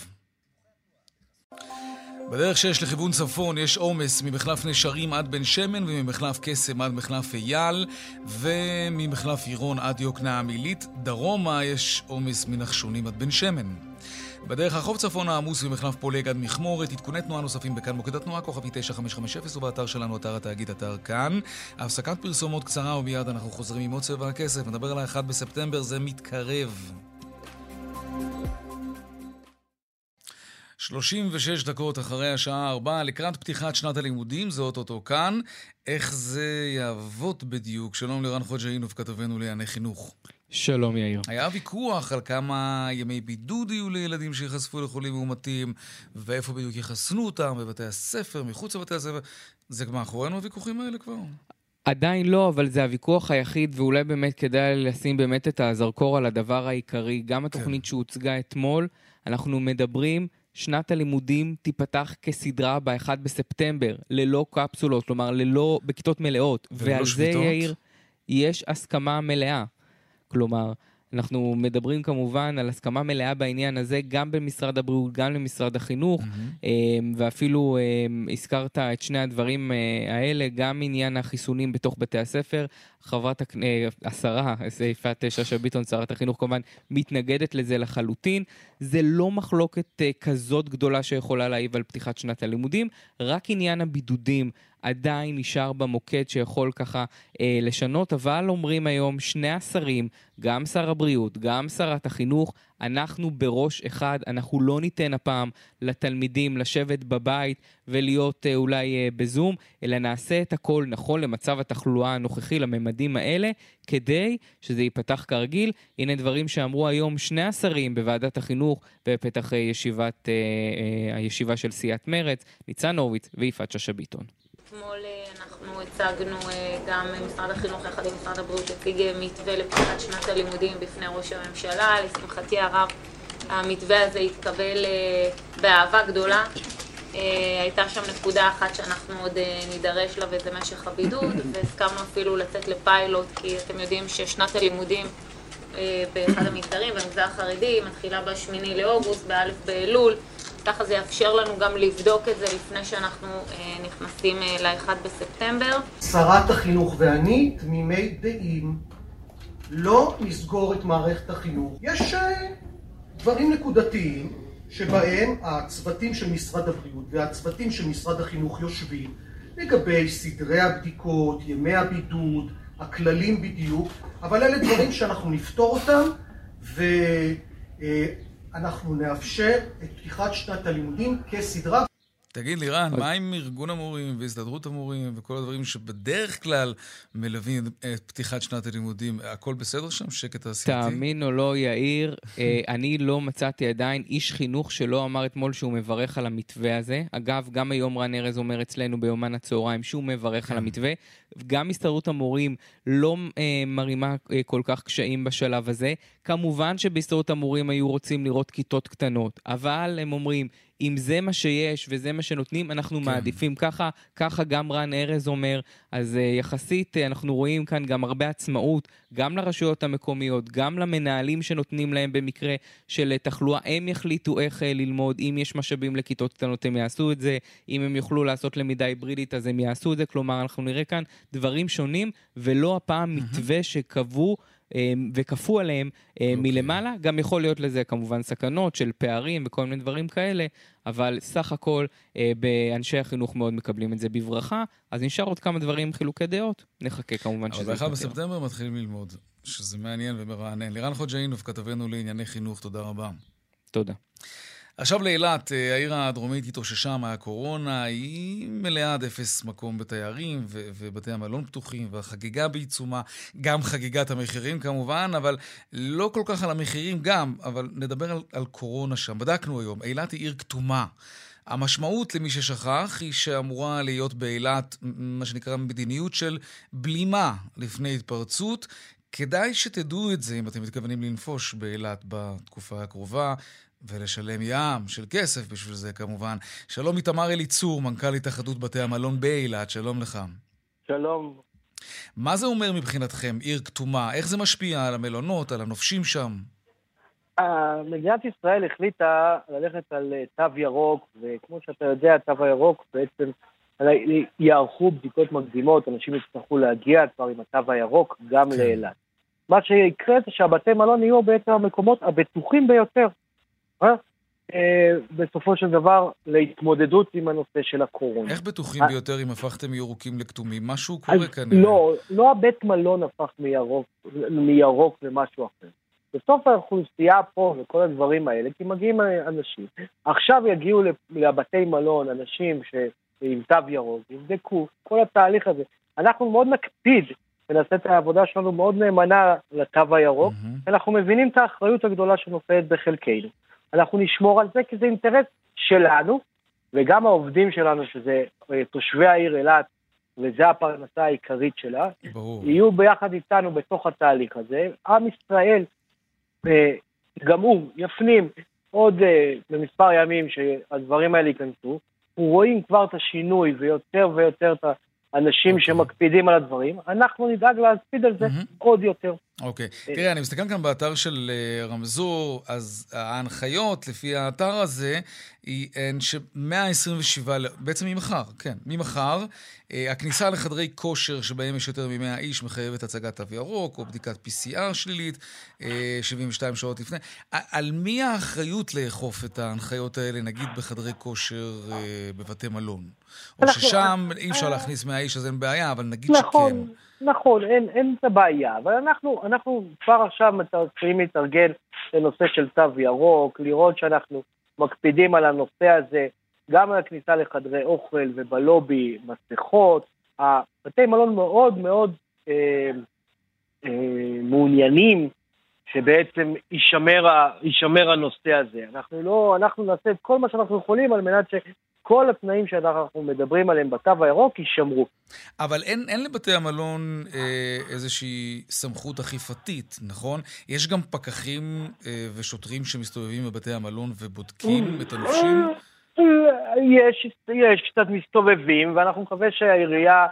בדרך 6 לכיוון צפון יש עומס ממחלף נשרים עד בן שמן וממחלף קסם עד מחלף אייל וממחלף עירון עד יוקנעם עילית. דרומה יש עומס מנחשונים עד בן שמן. בדרך החוף צפון העמוס ממחלף פולג עד מכמורת, עדכוני תנועה נוספים בכאן מוקד התנועה, כוכבי 9550 ובאתר שלנו, אתר התאגיד, אתר כאן. הפסקת פרסומות קצרה ומיד אנחנו חוזרים עם עוד צבע הכסף. נדבר על ה-1 בספטמבר, זה מתקרב. 36 דקות אחרי השעה 4, לקראת פתיחת שנת הלימודים, זה אוטוטו כאן. איך זה יעבוד בדיוק? שלום לרן חוג'אינוב, כתבנו לענייני חינוך. שלום יאיר. היה ויכוח על כמה ימי בידוד יהיו לילדים שיחשפו לחולים מאומתים, ואיפה בדיוק יחסנו אותם, בבתי הספר, מחוץ לבתי הספר. זה מאחורינו הוויכוחים האלה כבר? עדיין לא, אבל זה הוויכוח היחיד, ואולי באמת כדאי לשים באמת את הזרקור על הדבר העיקרי. גם התוכנית כן. שהוצגה אתמול, אנחנו מדברים שנת הלימודים תיפתח כסדרה ב-1 בספטמבר, ללא קפסולות, כלומר, ללא, בכיתות מלאות. ועל שביתות? זה, יאיר, יש הסכמה מלאה. כלומר, אנחנו מדברים כמובן על הסכמה מלאה בעניין הזה, גם במשרד הבריאות, גם למשרד החינוך, mm-hmm. ואפילו הזכרת את שני הדברים אה, האלה, גם עניין החיסונים בתוך בתי הספר. חברת הכ... אה, השרה, יפעת שאשא ביטון, שרת החינוך כמובן, מתנגדת לזה לחלוטין. זה לא מחלוקת כזאת גדולה שיכולה להעיב על פתיחת שנת הלימודים, רק עניין הבידודים עדיין נשאר במוקד שיכול ככה אה, לשנות, אבל אומרים היום שני השרים, גם שר הבריאות, גם שרת החינוך, אנחנו בראש אחד, אנחנו לא ניתן הפעם לתלמידים לשבת בבית ולהיות אה, אולי אה, בזום, אלא נעשה את הכל נכון למצב התחלואה הנוכחי, לממדים האלה, כדי שזה ייפתח כרגיל. הנה דברים שאמרו היום שני השרים בוועדת החינוך בפתח אה, ישיבת, אה, אה, הישיבה של סיעת מרצ, ניצן הורוביץ ויפעת שאשא ביטון. אתמול אה, אנחנו הצגנו, אה, גם משרד החינוך יחד עם משרד הבריאות הציג אה, מתווה לפתיחת שנת הלימודים בפני ראש הממשלה. לשמחתי הרב, המתווה הזה התקבל באהבה גדולה. הייתה שם נקודה אחת שאנחנו עוד נידרש לה וזה משך הבידוד, והסכמנו אפילו לצאת לפיילוט, כי אתם יודעים ששנת הלימודים באחד המגדרים, במגזר החרדי, מתחילה ב-8 לאוגוסט, באלף באלול. ככה זה יאפשר לנו גם לבדוק את זה לפני שאנחנו אה, נכנסים אה, ל-1 בספטמבר. שרת החינוך ואני תמימי דעים לא נסגור את מערכת החינוך. יש אה, דברים נקודתיים שבהם הצוותים של משרד הבריאות והצוותים של משרד החינוך יושבים לגבי סדרי הבדיקות, ימי הבידוד, הכללים בדיוק, אבל אלה דברים שאנחנו נפתור אותם ואנחנו נאפשר את פתיחת שנת הלימודים כסדרה. תגיד לי, רן, מה עם ארגון המורים והסתדרות המורים וכל הדברים שבדרך כלל מלווים את פתיחת שנת הלימודים? הכל בסדר שם? שקט תעשייתי? תאמין או לא, יאיר, אה, אני לא מצאתי עדיין איש חינוך שלא אמר אתמול שהוא מברך על המתווה הזה. אגב, גם היום רן ארז אומר אצלנו ביומן הצהריים שהוא מברך על כן. המתווה. גם הסתדרות המורים לא אה, מרימה אה, כל כך קשיים בשלב הזה. כמובן שבהסתדרות המורים היו רוצים לראות כיתות קטנות, אבל הם אומרים, אם זה מה שיש וזה מה שנותנים, אנחנו כן. מעדיפים ככה, ככה גם רן ארז אומר. אז uh, יחסית uh, אנחנו רואים כאן גם הרבה עצמאות, גם לרשויות המקומיות, גם למנהלים שנותנים להם במקרה של uh, תחלואה, הם יחליטו איך uh, ללמוד, אם יש משאבים לכיתות קטנות הם יעשו את זה, אם הם יוכלו לעשות למידה היברידית אז הם יעשו את זה, כלומר אנחנו נראה כאן דברים שונים, ולא הפעם מתווה שקבעו. אמ, וכפו עליהם okay. אמ, אוקיי. מלמעלה. גם יכול להיות לזה כמובן סכנות של פערים וכל מיני דברים כאלה, אבל סך הכל אה, באנשי החינוך מאוד מקבלים את זה בברכה. אז נשאר עוד כמה דברים, חילוקי דעות, נחכה כמובן שזה יתפתח. אבל ב-1 בספטמבר מתחילים ללמוד, שזה מעניין ומרענן. לירן חוג'אינוב, כתבנו לענייני חינוך, תודה רבה. תודה. עכשיו לאילת, אה, העיר הדרומית התאוששה מהקורונה, היא מלאה עד אפס מקום בתיירים, ו- ובתי המלון פתוחים, והחגיגה בעיצומה, גם חגיגת המחירים כמובן, אבל לא כל כך על המחירים גם, אבל נדבר על, על קורונה שם. בדקנו היום, אילת היא עיר כתומה. המשמעות, למי ששכח, היא שאמורה להיות באילת מה שנקרא מדיניות של בלימה לפני התפרצות. כדאי שתדעו את זה אם אתם מתכוונים לנפוש באילת בתקופה הקרובה. ולשלם ים של כסף בשביל זה כמובן. שלום איתמר אליצור, מנכ"ל התאחדות בתי המלון באילת, שלום לך. שלום. מה זה אומר מבחינתכם, עיר כתומה? איך זה משפיע על המלונות, על הנופשים שם? מדינת ישראל החליטה ללכת על אה, תו ירוק, וכמו שאתה יודע, התו הירוק בעצם יערכו בדיקות מקדימות, אנשים יצטרכו להגיע כבר עם התו הירוק גם כן. לאילת. מה שיקרה זה שהבתי מלון יהיו בעצם המקומות הבטוחים ביותר. אה? אה, בסופו של דבר להתמודדות עם הנושא של הקורונה. איך בטוחים אה, ביותר אם הפכתם מירוקים לכתומים? משהו קורה כנראה. לא, לא הבית מלון הפך מירוק, מירוק למשהו אחר. בסוף האוכלוסייה פה וכל הדברים האלה, כי מגיעים אנשים. עכשיו יגיעו לבתי מלון אנשים עם תו ירוק, יבדקו, כל התהליך הזה. אנחנו מאוד נקפיד ונעשה את העבודה שלנו מאוד נאמנה לתו הירוק, mm-hmm. אנחנו מבינים את האחריות הגדולה שנופלת בחלקנו. אנחנו נשמור על זה כי זה אינטרס שלנו, וגם העובדים שלנו, שזה אה, תושבי העיר אילת, וזו הפרנסה העיקרית שלה, ברור. יהיו ביחד איתנו בתוך התהליך הזה. עם ישראל, אה, גם הוא יפנים עוד אה, במספר ימים שהדברים האלה ייכנסו, אנחנו רואים כבר את השינוי ויותר ויותר את אנשים okay. אוקיי. שמקפידים על הדברים, אנחנו נדאג להקפיד על זה mm-hmm. עוד יותר. אוקיי. Okay. תראה, אני מסתכל כאן באתר של uh, רמזור, אז ההנחיות לפי האתר הזה הן ש-127, בעצם ממחר, כן, ממחר, uh, הכניסה לחדרי כושר שבהם יש יותר מ-100 איש מחייבת הצגת תו ירוק או בדיקת PCR שלילית, uh, אה, 72 שעות לפני. על מי האחריות לאכוף את ההנחיות האלה, נגיד בחדרי כושר uh, בבתי מלון? או ששם אי אפשר להכניס 100 איש אז אין בעיה, אבל נגיד נכון. שכן. נכון, אין, אין את הבעיה, אבל אנחנו, אנחנו כבר עכשיו מתחילים להתארגן לנושא של תו ירוק, לראות שאנחנו מקפידים על הנושא הזה, גם על הכניסה לחדרי אוכל ובלובי, מסכות. הבתי מלון מאוד מאוד אה, אה, מעוניינים שבעצם יישמר, יישמר הנושא הזה. אנחנו לא, אנחנו נעשה את כל מה שאנחנו יכולים על מנת כל התנאים שאנחנו מדברים עליהם בתו הירוק יישמרו. אבל אין, אין לבתי המלון אה, איזושהי סמכות אכיפתית, נכון? יש גם פקחים אה, ושוטרים שמסתובבים בבתי המלון ובודקים את הנושים? יש, יש קצת מסתובבים, ואנחנו מקווה שהעירייה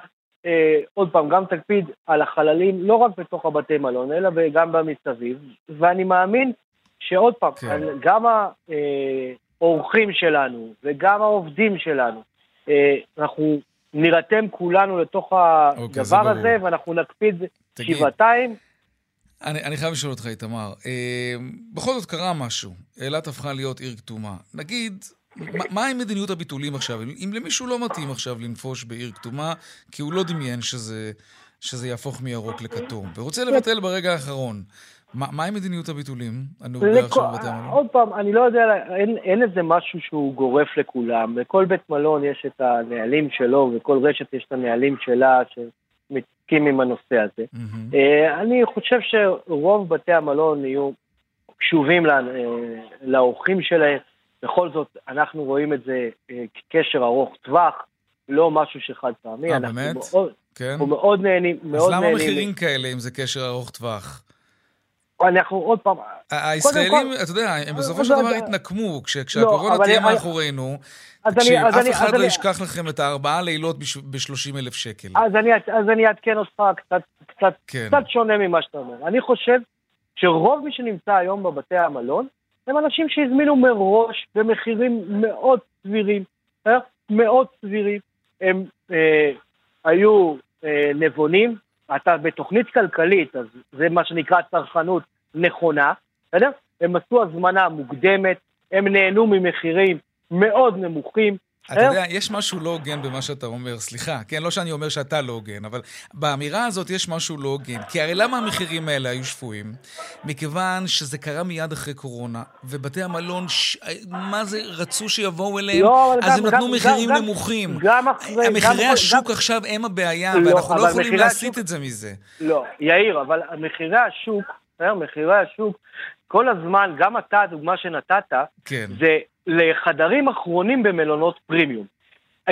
אה, עוד פעם, גם תקפיד על החללים, לא רק בתוך הבתי מלון, אלא גם במסביב, ואני מאמין שעוד פעם, כן. גם האורחים שלנו וגם העובדים שלנו, אה, אנחנו נירתם כולנו לתוך אוקיי, הדבר הזה, ואנחנו נקפיד תגיד, שבעתיים. אני, אני חייב לשאול אותך, איתמר, אה, בכל זאת קרה משהו, אילת הפכה להיות עיר כתומה. נגיד, מה עם מדיניות הביטולים עכשיו? אם למישהו לא מתאים עכשיו לנפוש בעיר כתומה, כי הוא לא דמיין שזה, שזה יהפוך מירוק לכתום, ורוצה לבטל ברגע האחרון, מה, מה עם מדיניות הביטולים הנהוגה עכשיו בבתי המלון? עוד פעם, אני לא יודע, אין, אין איזה משהו שהוא גורף לכולם. לכל בית מלון יש את הנהלים שלו, וכל רשת יש את הנהלים שלה, שמתעסקים עם הנושא הזה. Mm-hmm. אני חושב שרוב בתי המלון יהיו קשובים אה, לאורחים שלהם. בכל זאת, אנחנו רואים את זה אה, כקשר ארוך טווח, לא משהו שחד פעמי. אה, באמת? מאוד, כן. אנחנו מאוד נהנים, מאוד נהנים. אז למה מחירים כאלה אם זה קשר ארוך טווח? אנחנו עוד פעם... הישראלים, אתה יודע, הם בסופו של דבר התנקמו, כשהקורונה לא, תהיה מאחורינו, כשאף אחד לא ישכח לכם את הארבעה לילות ב-30 אלף שקל. אז אני אעדכן אותך כן. קצת שונה ממה שאתה אומר. אני חושב שרוב מי שנמצא היום בבתי המלון, הם אנשים שהזמינו מראש במחירים מאוד סבירים, אה? מאוד סבירים. הם אה, היו אה, נבונים, אתה בתוכנית כלכלית, אז זה מה שנקרא צרכנות נכונה, בסדר? הם עשו הזמנה מוקדמת, הם נהנו ממחירים מאוד נמוכים, אתה יודע, יש משהו לא הוגן במה שאתה אומר, סליחה, כן, לא שאני אומר שאתה לא הוגן, אבל באמירה הזאת יש משהו לא הוגן. כי הרי למה המחירים האלה היו שפויים? מכיוון שזה קרה מיד אחרי קורונה, ובתי המלון, ש... מה זה, רצו שיבואו אליהם, לא, אז גם, הם נתנו גם, מחירים גם, נמוכים. גם אחרי... מחירי השוק גם... עכשיו הם הבעיה, לא, ואנחנו לא יכולים להסיט השוק... את זה מזה. לא, יאיר, אבל מחירי השוק, אה, מחירי השוק, כל הזמן, גם אתה, הדוגמה שנתת, כן. זה לחדרים אחרונים במלונות פרימיום.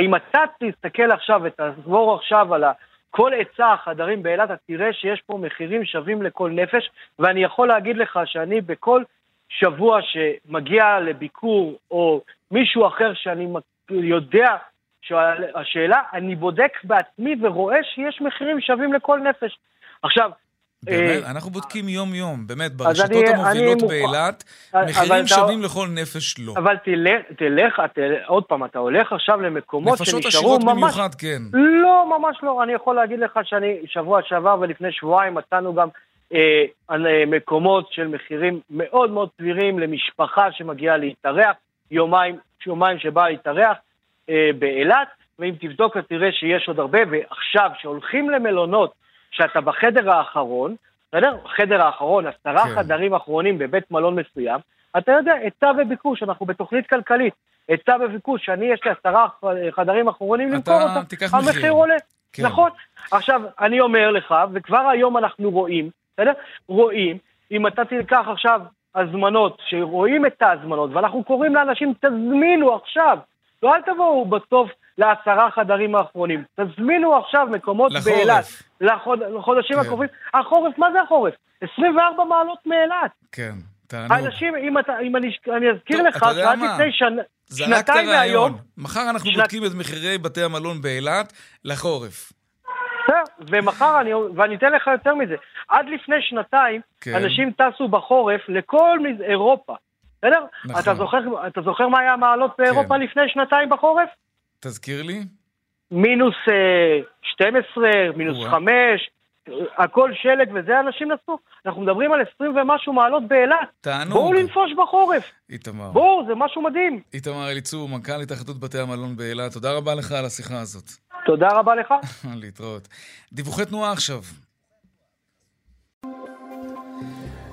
אם אתה תסתכל עכשיו ותעבור עכשיו על כל היצע החדרים באילת, אתה תראה שיש פה מחירים שווים לכל נפש, ואני יכול להגיד לך שאני בכל שבוע שמגיע לביקור, או מישהו אחר שאני יודע שהשאלה, אני בודק בעצמי ורואה שיש מחירים שווים לכל נפש. עכשיו, באמת, אה, אנחנו בודקים יום-יום, באמת, ברשתות המובילות באילת, מחירים שווים לכל נפש לא. אבל תלך, עוד פעם, אתה הולך עכשיו למקומות שנשארו ממש... נפשות עשירות במיוחד, כן. לא, ממש לא. אני יכול להגיד לך שאני, שבוע שעבר ולפני שבועיים מצאנו גם אה, אה, מקומות של מחירים מאוד מאוד סבירים למשפחה שמגיעה להתארח, יומיים, יומיים שבאה להתארח באילת, ואם תבדוק אתה תראה שיש עוד הרבה, ועכשיו, כשהולכים למלונות, שאתה בחדר האחרון, בסדר? חדר האחרון, עשרה כן. חדרים אחרונים בבית מלון מסוים, אתה יודע, היצע וביקוש, אנחנו בתוכנית כלכלית. היצע וביקוש, שאני יש לי עשרה חדרים אחרונים למכור אותם, המחיר עולה. כן. נכון. עכשיו, אני אומר לך, וכבר היום אנחנו רואים, בסדר? רואים, אם אתה תיקח עכשיו הזמנות, שרואים את ההזמנות, ואנחנו קוראים לאנשים, תזמינו עכשיו. לא אל תבואו בסוף לעשרה חדרים האחרונים. תזמינו עכשיו מקומות באילת. לחוד, לחודשים כן. הקרובים. החורף, מה זה החורף? 24 מעלות מאילת. כן, תענוג. אנשים, אם, אתה, אם אני, אני אזכיר לך, שעד לפני שנה... שנתיים מהיום... מחר אנחנו שנת... בודקים את מחירי בתי המלון באילת לחורף. בסדר, ומחר אני, ואני אתן לך יותר מזה, עד לפני שנתיים, כן. אנשים טסו בחורף לכל אירופה, בסדר? נכון. אתה זוכר, אתה זוכר מה היה המעלות באירופה כן. לפני שנתיים בחורף? תזכיר לי. מינוס 12, אה, מינוס 5, הכל שלג וזה אנשים נסעו. אנחנו מדברים על 20 ומשהו מעלות באילת. תענוג. בואו לנפוש בחורף. איתמר. בואו, זה משהו מדהים. איתמר אליצור, מנכ"ל התאחדות בתי המלון באילת, תודה רבה לך על השיחה הזאת. תודה רבה לך. להתראות. דיווחי תנועה עכשיו.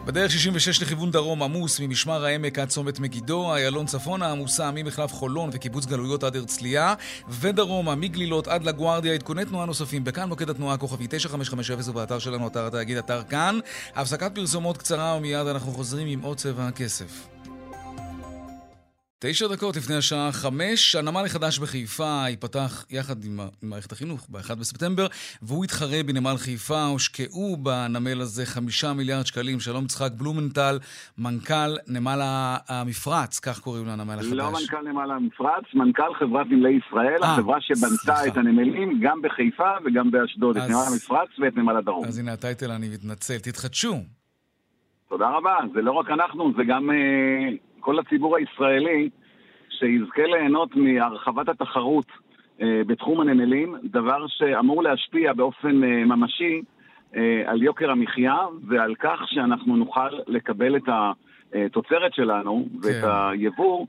בדרך 66 לכיוון דרום עמוס ממשמר העמק עד צומת מגידו, איילון צפונה עמוסה ממחלף חולון וקיבוץ גלויות עד הרצליה, ודרומה מגלילות עד לגוארדיה, עדכוני תנועה נוספים בכאן מוקד התנועה הכוכבי 9550 ובאתר שלנו, אתר התאגיד, אתר כאן. הפסקת פרסומות קצרה ומיד אנחנו חוזרים עם עוד צבע הכסף. תשע דקות לפני השעה חמש, הנמל החדש בחיפה ייפתח יחד עם מערכת החינוך ב-1 בספטמבר, והוא יתחרה בנמל חיפה. הושקעו בנמל הזה חמישה מיליארד שקלים. שלום יצחק בלומנטל, מנכ"ל נמל המפרץ, כך קוראים לנמל החדש. לא מנכ"ל נמל המפרץ, מנכ"ל חברת נמלי ישראל, 아, אה, החברה שבנתה סליחה. את הנמלים גם בחיפה וגם באשדוד, אז... את נמל המפרץ ואת נמל הדרום. אז הנה הטייטל, אני מתנצל. תתחדשו. תודה רבה. זה לא רק אנחנו, זה גם... Uh... כל הציבור הישראלי שיזכה ליהנות מהרחבת התחרות אה, בתחום הנמלים, דבר שאמור להשפיע באופן אה, ממשי אה, על יוקר המחיה ועל כך שאנחנו נוכל לקבל את התוצרת שלנו כן. ואת היבוא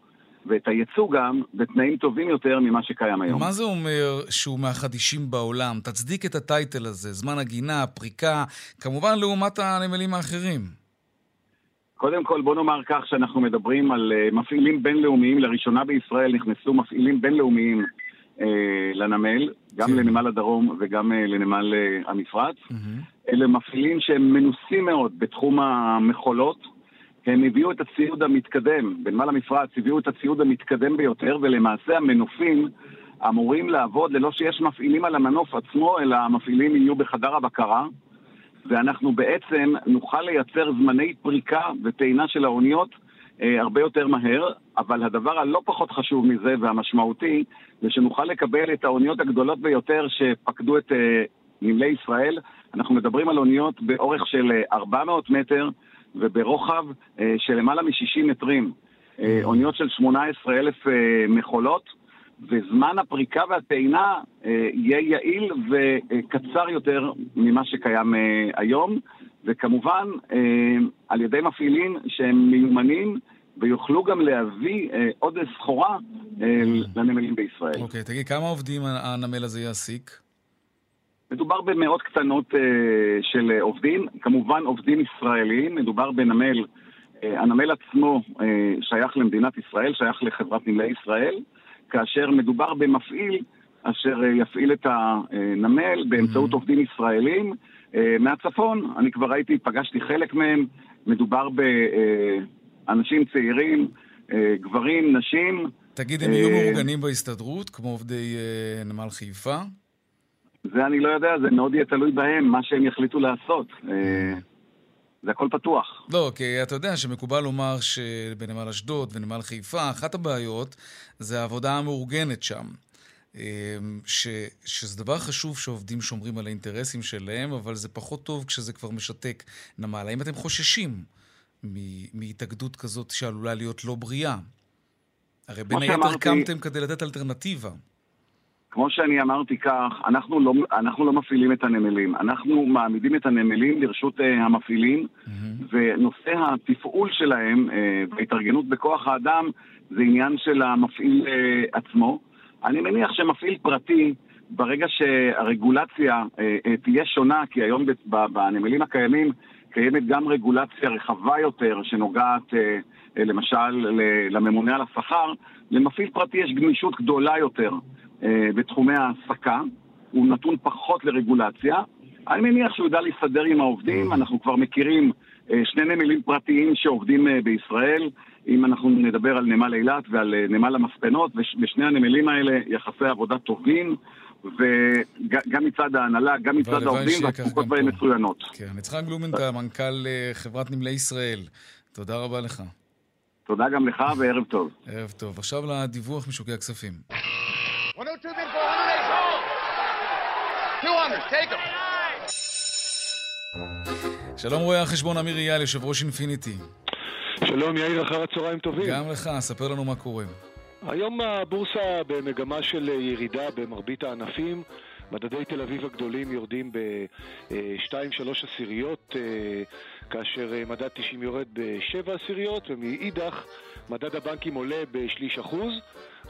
ואת הייצוא גם בתנאים טובים יותר ממה שקיים היום. מה זה אומר שהוא מהחדישים בעולם? תצדיק את הטייטל הזה, זמן הגינה, פריקה, כמובן לעומת הנמלים האחרים. קודם כל בוא נאמר כך שאנחנו מדברים על uh, מפעילים בינלאומיים, לראשונה בישראל נכנסו מפעילים בינלאומיים uh, לנמל, גם כן. לנמל הדרום וגם uh, לנמל המפרץ. Mm-hmm. אלה מפעילים שהם מנוסים מאוד בתחום המכולות. הם הביאו את הציוד המתקדם, בנמל המפרץ הביאו את הציוד המתקדם ביותר, ולמעשה המנופים אמורים לעבוד ללא שיש מפעילים על המנוף עצמו, אלא המפעילים יהיו בחדר הבקרה. ואנחנו בעצם נוכל לייצר זמני פריקה וטעינה של האוניות אה, הרבה יותר מהר, אבל הדבר הלא פחות חשוב מזה והמשמעותי, זה שנוכל לקבל את האוניות הגדולות ביותר שפקדו את אה, נמלי ישראל. אנחנו מדברים על אוניות באורך של 400 אה, מטר וברוחב אה, של למעלה מ-60 מטרים. אה, אוניות של 18,000 אה, מכולות. וזמן הפריקה והטעינה אה, יהיה יעיל וקצר יותר ממה שקיים אה, היום, וכמובן אה, על ידי מפעילים שהם מיומנים ויוכלו גם להביא עוד סחורה לנמלים בישראל. אוקיי, okay, תגיד, כמה עובדים הנמל הזה יעסיק? מדובר במאות קטנות של עובדים, כמובן עובדים ישראלים, מדובר בנמל, הנמל עצמו שייך למדינת ישראל, שייך לחברת נמלי ישראל. כאשר מדובר במפעיל אשר אה, יפעיל את הנמל באמצעות mm-hmm. עובדים ישראלים אה, מהצפון. אני כבר הייתי, פגשתי חלק מהם, מדובר באנשים צעירים, אה, גברים, נשים. תגיד, הם יהיו מאורגנים בהסתדרות, כמו עובדי נמל חיפה? זה אני לא יודע, זה מאוד יהיה תלוי בהם, מה שהם יחליטו לעשות. זה הכל פתוח. לא, כי אתה יודע שמקובל לומר שבנמל אשדוד ונמל חיפה, אחת הבעיות זה העבודה המאורגנת שם. אמ, ש, שזה דבר חשוב שעובדים שומרים על האינטרסים שלהם, אבל זה פחות טוב כשזה כבר משתק נמל. האם אתם חוששים מהתאגדות כזאת שעלולה להיות לא בריאה? הרי בין היתר קמתם כדי לתת אלטרנטיבה. כמו שאני אמרתי כך, אנחנו לא, אנחנו לא מפעילים את הנמלים. אנחנו מעמידים את הנמלים לרשות uh, המפעילים, mm-hmm. ונושא התפעול שלהם uh, וההתארגנות בכוח האדם זה עניין של המפעיל uh, עצמו. אני מניח שמפעיל פרטי, ברגע שהרגולציה uh, uh, תהיה שונה, כי היום בנמלים הקיימים קיימת גם רגולציה רחבה יותר שנוגעת uh, למשל לממונה על השכר, למפעיל פרטי יש גמישות גדולה יותר. אה, בתחומי ההעסקה, הוא נתון פחות לרגולציה. אני מניח שהוא יודע להסתדר עם העובדים, אנחנו כבר מכירים אה, שני נמלים פרטיים שעובדים אה, בישראל, אם אנחנו נדבר על נמל אילת ועל נמל המספנות, בשני הנמלים האלה יחסי עבודה טובים, וגם מצד ההנהלה, גם מצד העובדים, והתפוקות בהם מצוינות. כן, יצחק בלומנטל, מנכ"ל חברת נמלי ישראל, תודה רבה לך. תודה גם לך וערב טוב. ערב טוב. עכשיו לדיווח משוקי הכספים. 102 bid for 100 200, take. שלום רואה החשבון אמיר אייל, יושב ראש אינפיניטי. שלום יאיר, אחר הצהריים טובים. גם לך, ספר לנו מה קורה. היום הבורסה במגמה של ירידה במרבית הענפים. מדדי תל אביב הגדולים יורדים ב-2-3 עשיריות, אה, כאשר אה, מדד 90 יורד ב-7 עשיריות, ומאידך מדד הבנקים עולה בשליש אחוז.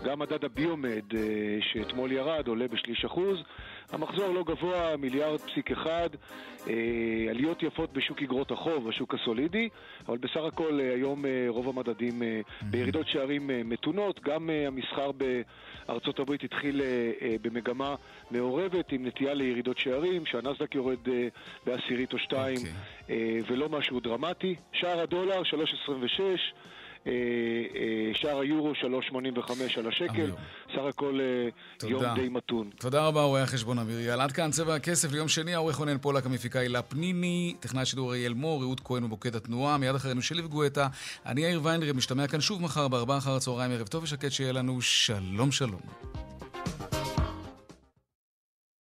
גם מדד הביומד אה, שאתמול ירד עולה בשליש אחוז. המחזור לא גבוה, מיליארד פסיק אחד. אה, עליות יפות בשוק אגרות החוב, בשוק הסולידי, אבל בסך הכל אה, היום רוב המדדים בירידות שערים מתונות. גם המסחר בארצות הברית התחיל במגמה מעורבת עם נטייה לירידות שערים, שהנסדק יורד בעשירית או שתיים, okay. אוקיי. ולא משהו דרמטי. שער הדולר, 3.26. שער היורו 3.85 על השקל, סך הכל יום די מתון. תודה רבה, רואה החשבון אמיר יאל. עד כאן צבע הכסף ליום שני, העורך רונן פולק, המפיקה הילה פניני, טכנאי השידור אריאל מור, רעות כהן במוקד התנועה, מיד אחרינו שלי וגואטה. אני יאיר ויינרב, משתמע כאן שוב מחר בארבעה אחר הצהריים, ערב טוב ושקט שיהיה לנו שלום שלום.